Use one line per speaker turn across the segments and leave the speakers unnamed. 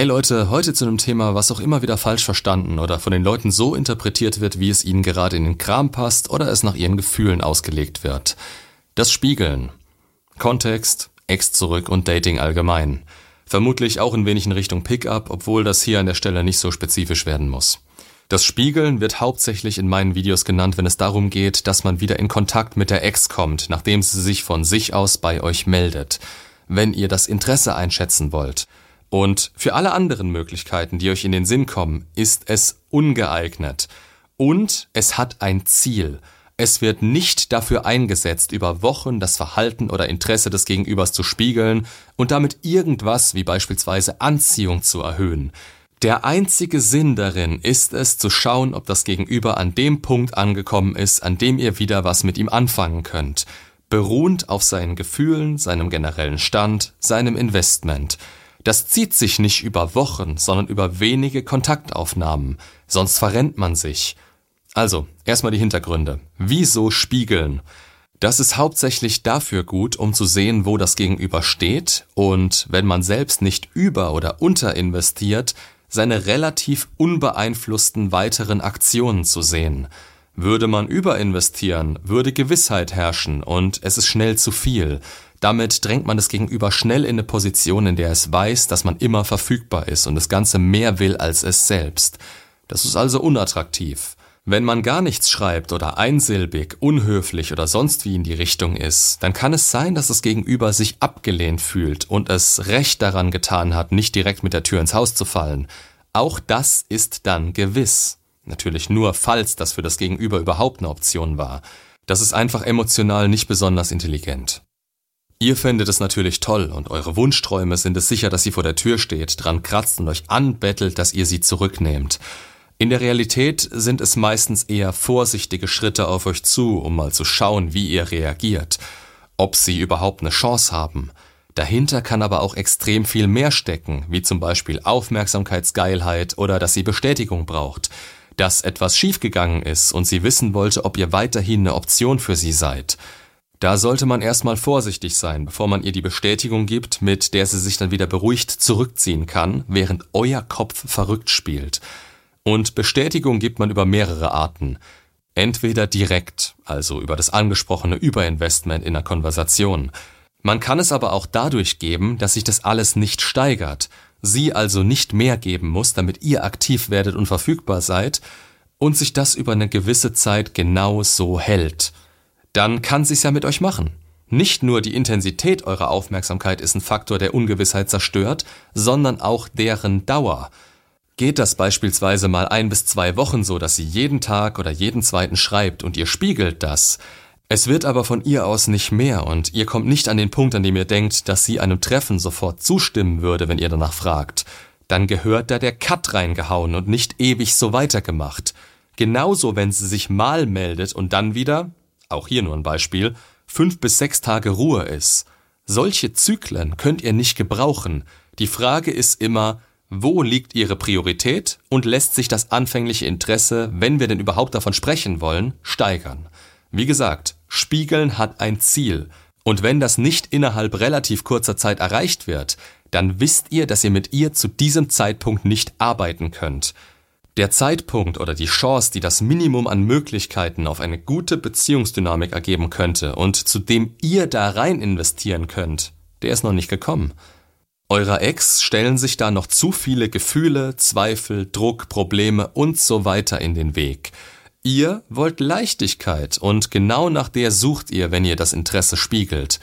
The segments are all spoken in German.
Hey Leute, heute zu einem Thema, was auch immer wieder falsch verstanden oder von den Leuten so interpretiert wird, wie es ihnen gerade in den Kram passt oder es nach ihren Gefühlen ausgelegt wird. Das Spiegeln. Kontext, Ex zurück und Dating allgemein. Vermutlich auch ein wenig in Richtung Pickup, obwohl das hier an der Stelle nicht so spezifisch werden muss. Das Spiegeln wird hauptsächlich in meinen Videos genannt, wenn es darum geht, dass man wieder in Kontakt mit der Ex kommt, nachdem sie sich von sich aus bei euch meldet. Wenn ihr das Interesse einschätzen wollt. Und für alle anderen Möglichkeiten, die euch in den Sinn kommen, ist es ungeeignet. Und es hat ein Ziel. Es wird nicht dafür eingesetzt, über Wochen das Verhalten oder Interesse des Gegenübers zu spiegeln und damit irgendwas wie beispielsweise Anziehung zu erhöhen. Der einzige Sinn darin ist es, zu schauen, ob das Gegenüber an dem Punkt angekommen ist, an dem ihr wieder was mit ihm anfangen könnt, beruhend auf seinen Gefühlen, seinem generellen Stand, seinem Investment. Das zieht sich nicht über Wochen, sondern über wenige Kontaktaufnahmen, sonst verrennt man sich. Also, erstmal die Hintergründe. Wieso spiegeln? Das ist hauptsächlich dafür gut, um zu sehen, wo das Gegenüber steht und, wenn man selbst nicht über- oder unterinvestiert, seine relativ unbeeinflussten weiteren Aktionen zu sehen. Würde man überinvestieren, würde Gewissheit herrschen und es ist schnell zu viel. Damit drängt man das Gegenüber schnell in eine Position, in der es weiß, dass man immer verfügbar ist und das Ganze mehr will als es selbst. Das ist also unattraktiv. Wenn man gar nichts schreibt oder einsilbig, unhöflich oder sonst wie in die Richtung ist, dann kann es sein, dass das Gegenüber sich abgelehnt fühlt und es recht daran getan hat, nicht direkt mit der Tür ins Haus zu fallen. Auch das ist dann gewiss. Natürlich nur, falls das für das Gegenüber überhaupt eine Option war. Das ist einfach emotional nicht besonders intelligent. Ihr findet es natürlich toll und eure Wunschträume sind es sicher, dass sie vor der Tür steht, dran kratzt und euch anbettelt, dass ihr sie zurücknehmt. In der Realität sind es meistens eher vorsichtige Schritte auf euch zu, um mal zu schauen, wie ihr reagiert, ob sie überhaupt eine Chance haben. Dahinter kann aber auch extrem viel mehr stecken, wie zum Beispiel Aufmerksamkeitsgeilheit oder dass sie Bestätigung braucht, dass etwas schiefgegangen ist und sie wissen wollte, ob ihr weiterhin eine Option für sie seid. Da sollte man erstmal vorsichtig sein, bevor man ihr die Bestätigung gibt, mit der sie sich dann wieder beruhigt zurückziehen kann, während euer Kopf verrückt spielt. Und Bestätigung gibt man über mehrere Arten. Entweder direkt, also über das angesprochene Überinvestment in der Konversation. Man kann es aber auch dadurch geben, dass sich das alles nicht steigert, sie also nicht mehr geben muss, damit ihr aktiv werdet und verfügbar seid, und sich das über eine gewisse Zeit genau so hält dann kann sich's ja mit euch machen. Nicht nur die Intensität eurer Aufmerksamkeit ist ein Faktor, der Ungewissheit zerstört, sondern auch deren Dauer. Geht das beispielsweise mal ein bis zwei Wochen so, dass sie jeden Tag oder jeden zweiten schreibt und ihr spiegelt das, es wird aber von ihr aus nicht mehr und ihr kommt nicht an den Punkt, an dem ihr denkt, dass sie einem Treffen sofort zustimmen würde, wenn ihr danach fragt, dann gehört da der Cut reingehauen und nicht ewig so weitergemacht. Genauso, wenn sie sich mal meldet und dann wieder, auch hier nur ein Beispiel, fünf bis sechs Tage Ruhe ist. Solche Zyklen könnt ihr nicht gebrauchen. Die Frage ist immer, wo liegt Ihre Priorität und lässt sich das anfängliche Interesse, wenn wir denn überhaupt davon sprechen wollen, steigern? Wie gesagt, Spiegeln hat ein Ziel. Und wenn das nicht innerhalb relativ kurzer Zeit erreicht wird, dann wisst ihr, dass ihr mit ihr zu diesem Zeitpunkt nicht arbeiten könnt. Der Zeitpunkt oder die Chance, die das Minimum an Möglichkeiten auf eine gute Beziehungsdynamik ergeben könnte und zu dem ihr da rein investieren könnt, der ist noch nicht gekommen. Eurer Ex stellen sich da noch zu viele Gefühle, Zweifel, Druck, Probleme und so weiter in den Weg. Ihr wollt Leichtigkeit und genau nach der sucht ihr, wenn ihr das Interesse spiegelt.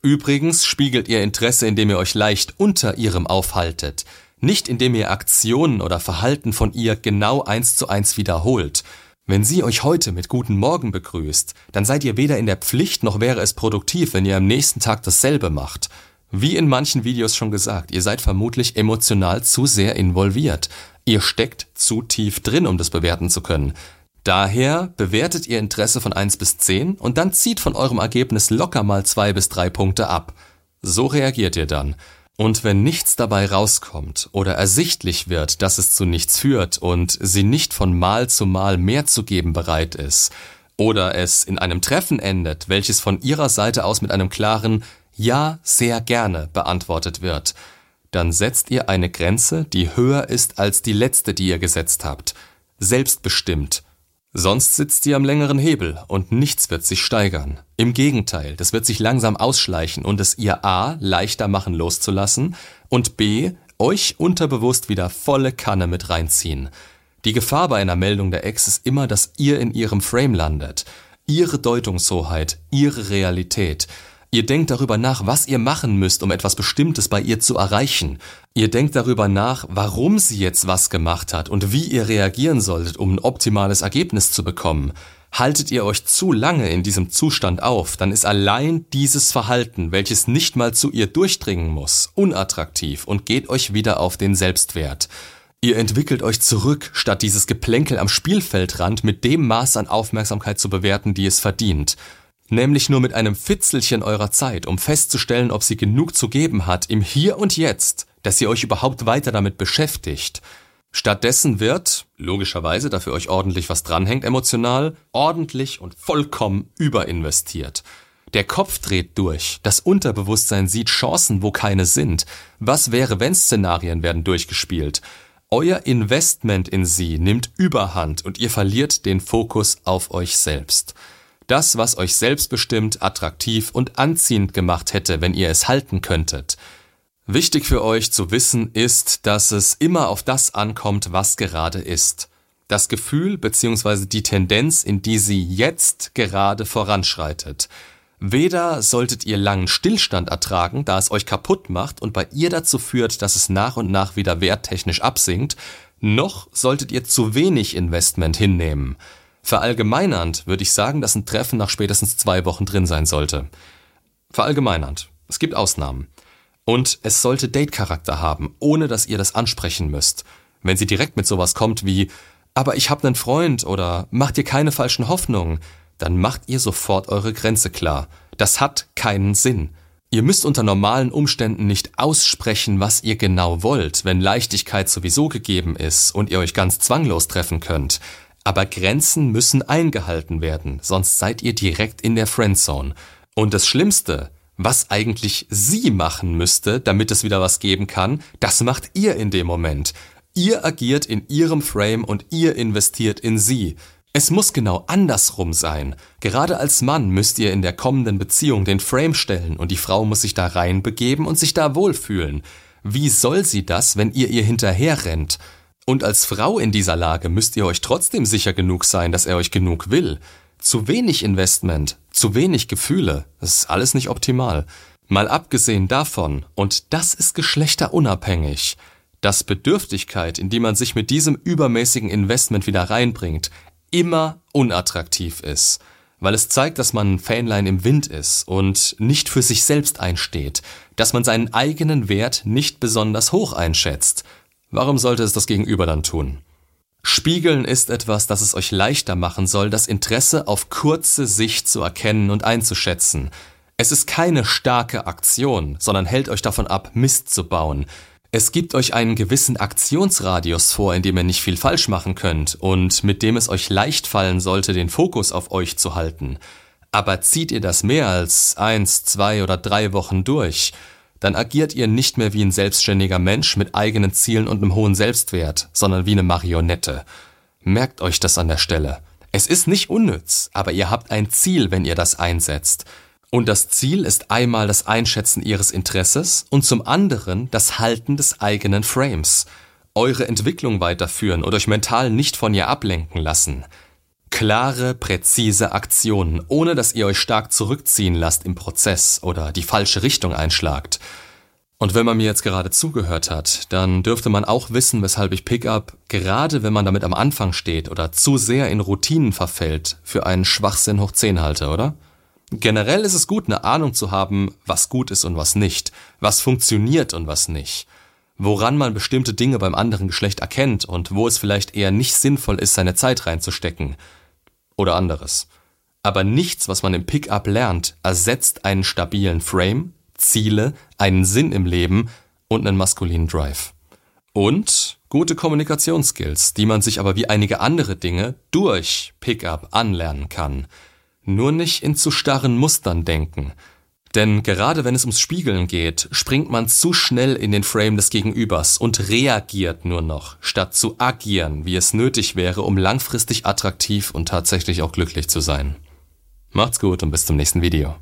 Übrigens spiegelt ihr Interesse, indem ihr euch leicht unter ihrem aufhaltet nicht indem ihr Aktionen oder Verhalten von ihr genau eins zu eins wiederholt. Wenn sie euch heute mit Guten Morgen begrüßt, dann seid ihr weder in der Pflicht noch wäre es produktiv, wenn ihr am nächsten Tag dasselbe macht. Wie in manchen Videos schon gesagt, ihr seid vermutlich emotional zu sehr involviert. Ihr steckt zu tief drin, um das bewerten zu können. Daher bewertet ihr Interesse von 1 bis 10 und dann zieht von eurem Ergebnis locker mal 2 bis 3 Punkte ab. So reagiert ihr dann. Und wenn nichts dabei rauskommt oder ersichtlich wird, dass es zu nichts führt und sie nicht von Mal zu Mal mehr zu geben bereit ist, oder es in einem Treffen endet, welches von ihrer Seite aus mit einem klaren Ja, sehr gerne beantwortet wird, dann setzt ihr eine Grenze, die höher ist als die letzte, die ihr gesetzt habt. Selbstbestimmt. Sonst sitzt ihr am längeren Hebel und nichts wird sich steigern. Im Gegenteil, das wird sich langsam ausschleichen und es ihr A leichter machen loszulassen und B euch unterbewusst wieder volle Kanne mit reinziehen. Die Gefahr bei einer Meldung der Ex ist immer, dass ihr in ihrem Frame landet. Ihre Deutungshoheit, ihre Realität. Ihr denkt darüber nach, was ihr machen müsst, um etwas Bestimmtes bei ihr zu erreichen. Ihr denkt darüber nach, warum sie jetzt was gemacht hat und wie ihr reagieren solltet, um ein optimales Ergebnis zu bekommen. Haltet ihr euch zu lange in diesem Zustand auf, dann ist allein dieses Verhalten, welches nicht mal zu ihr durchdringen muss, unattraktiv und geht euch wieder auf den Selbstwert. Ihr entwickelt euch zurück, statt dieses Geplänkel am Spielfeldrand mit dem Maß an Aufmerksamkeit zu bewerten, die es verdient nämlich nur mit einem Fitzelchen eurer Zeit, um festzustellen, ob sie genug zu geben hat im Hier und Jetzt, dass ihr euch überhaupt weiter damit beschäftigt. Stattdessen wird, logischerweise, dafür euch ordentlich was dranhängt emotional, ordentlich und vollkommen überinvestiert. Der Kopf dreht durch, das Unterbewusstsein sieht Chancen, wo keine sind. Was wäre, wenn Szenarien werden durchgespielt? Euer Investment in sie nimmt Überhand und ihr verliert den Fokus auf euch selbst. Das, was euch selbstbestimmt, attraktiv und anziehend gemacht hätte, wenn ihr es halten könntet. Wichtig für euch zu wissen ist, dass es immer auf das ankommt, was gerade ist. Das Gefühl bzw. die Tendenz, in die sie jetzt gerade voranschreitet. Weder solltet ihr langen Stillstand ertragen, da es euch kaputt macht und bei ihr dazu führt, dass es nach und nach wieder werttechnisch absinkt, noch solltet ihr zu wenig Investment hinnehmen. Verallgemeinernd würde ich sagen, dass ein Treffen nach spätestens zwei Wochen drin sein sollte. Verallgemeinernd. Es gibt Ausnahmen. Und es sollte Date-Charakter haben, ohne dass ihr das ansprechen müsst. Wenn sie direkt mit sowas kommt wie, aber ich hab nen Freund oder macht ihr keine falschen Hoffnungen, dann macht ihr sofort eure Grenze klar. Das hat keinen Sinn. Ihr müsst unter normalen Umständen nicht aussprechen, was ihr genau wollt, wenn Leichtigkeit sowieso gegeben ist und ihr euch ganz zwanglos treffen könnt. Aber Grenzen müssen eingehalten werden, sonst seid ihr direkt in der Friendzone. Und das Schlimmste, was eigentlich sie machen müsste, damit es wieder was geben kann, das macht ihr in dem Moment. Ihr agiert in ihrem Frame und ihr investiert in sie. Es muss genau andersrum sein. Gerade als Mann müsst ihr in der kommenden Beziehung den Frame stellen und die Frau muss sich da reinbegeben und sich da wohlfühlen. Wie soll sie das, wenn ihr ihr hinterher rennt? Und als Frau in dieser Lage müsst ihr euch trotzdem sicher genug sein, dass er euch genug will. Zu wenig Investment, zu wenig Gefühle, das ist alles nicht optimal. Mal abgesehen davon, und das ist geschlechterunabhängig, dass Bedürftigkeit, in die man sich mit diesem übermäßigen Investment wieder reinbringt, immer unattraktiv ist, weil es zeigt, dass man ein Fähnlein im Wind ist und nicht für sich selbst einsteht, dass man seinen eigenen Wert nicht besonders hoch einschätzt, Warum sollte es das Gegenüber dann tun? Spiegeln ist etwas, das es euch leichter machen soll, das Interesse auf kurze Sicht zu erkennen und einzuschätzen. Es ist keine starke Aktion, sondern hält euch davon ab, Mist zu bauen. Es gibt euch einen gewissen Aktionsradius vor, in dem ihr nicht viel falsch machen könnt und mit dem es euch leicht fallen sollte, den Fokus auf euch zu halten. Aber zieht ihr das mehr als eins, zwei oder drei Wochen durch, dann agiert ihr nicht mehr wie ein selbstständiger Mensch mit eigenen Zielen und einem hohen Selbstwert, sondern wie eine Marionette. Merkt euch das an der Stelle. Es ist nicht unnütz, aber ihr habt ein Ziel, wenn ihr das einsetzt. Und das Ziel ist einmal das Einschätzen ihres Interesses und zum anderen das Halten des eigenen Frames. Eure Entwicklung weiterführen und euch mental nicht von ihr ablenken lassen. Klare, präzise Aktionen, ohne dass ihr euch stark zurückziehen lasst im Prozess oder die falsche Richtung einschlagt. Und wenn man mir jetzt gerade zugehört hat, dann dürfte man auch wissen, weshalb ich Pickup, gerade wenn man damit am Anfang steht oder zu sehr in Routinen verfällt, für einen Schwachsinn hoch 10 halte, oder? Generell ist es gut, eine Ahnung zu haben, was gut ist und was nicht, was funktioniert und was nicht, woran man bestimmte Dinge beim anderen Geschlecht erkennt und wo es vielleicht eher nicht sinnvoll ist, seine Zeit reinzustecken oder anderes. Aber nichts, was man im Pickup lernt, ersetzt einen stabilen Frame, Ziele, einen Sinn im Leben und einen maskulinen Drive. Und gute Kommunikationsskills, die man sich aber wie einige andere Dinge durch Pickup anlernen kann. Nur nicht in zu starren Mustern denken. Denn gerade wenn es ums Spiegeln geht, springt man zu schnell in den Frame des Gegenübers und reagiert nur noch, statt zu agieren, wie es nötig wäre, um langfristig attraktiv und tatsächlich auch glücklich zu sein. Macht's gut und bis zum nächsten Video.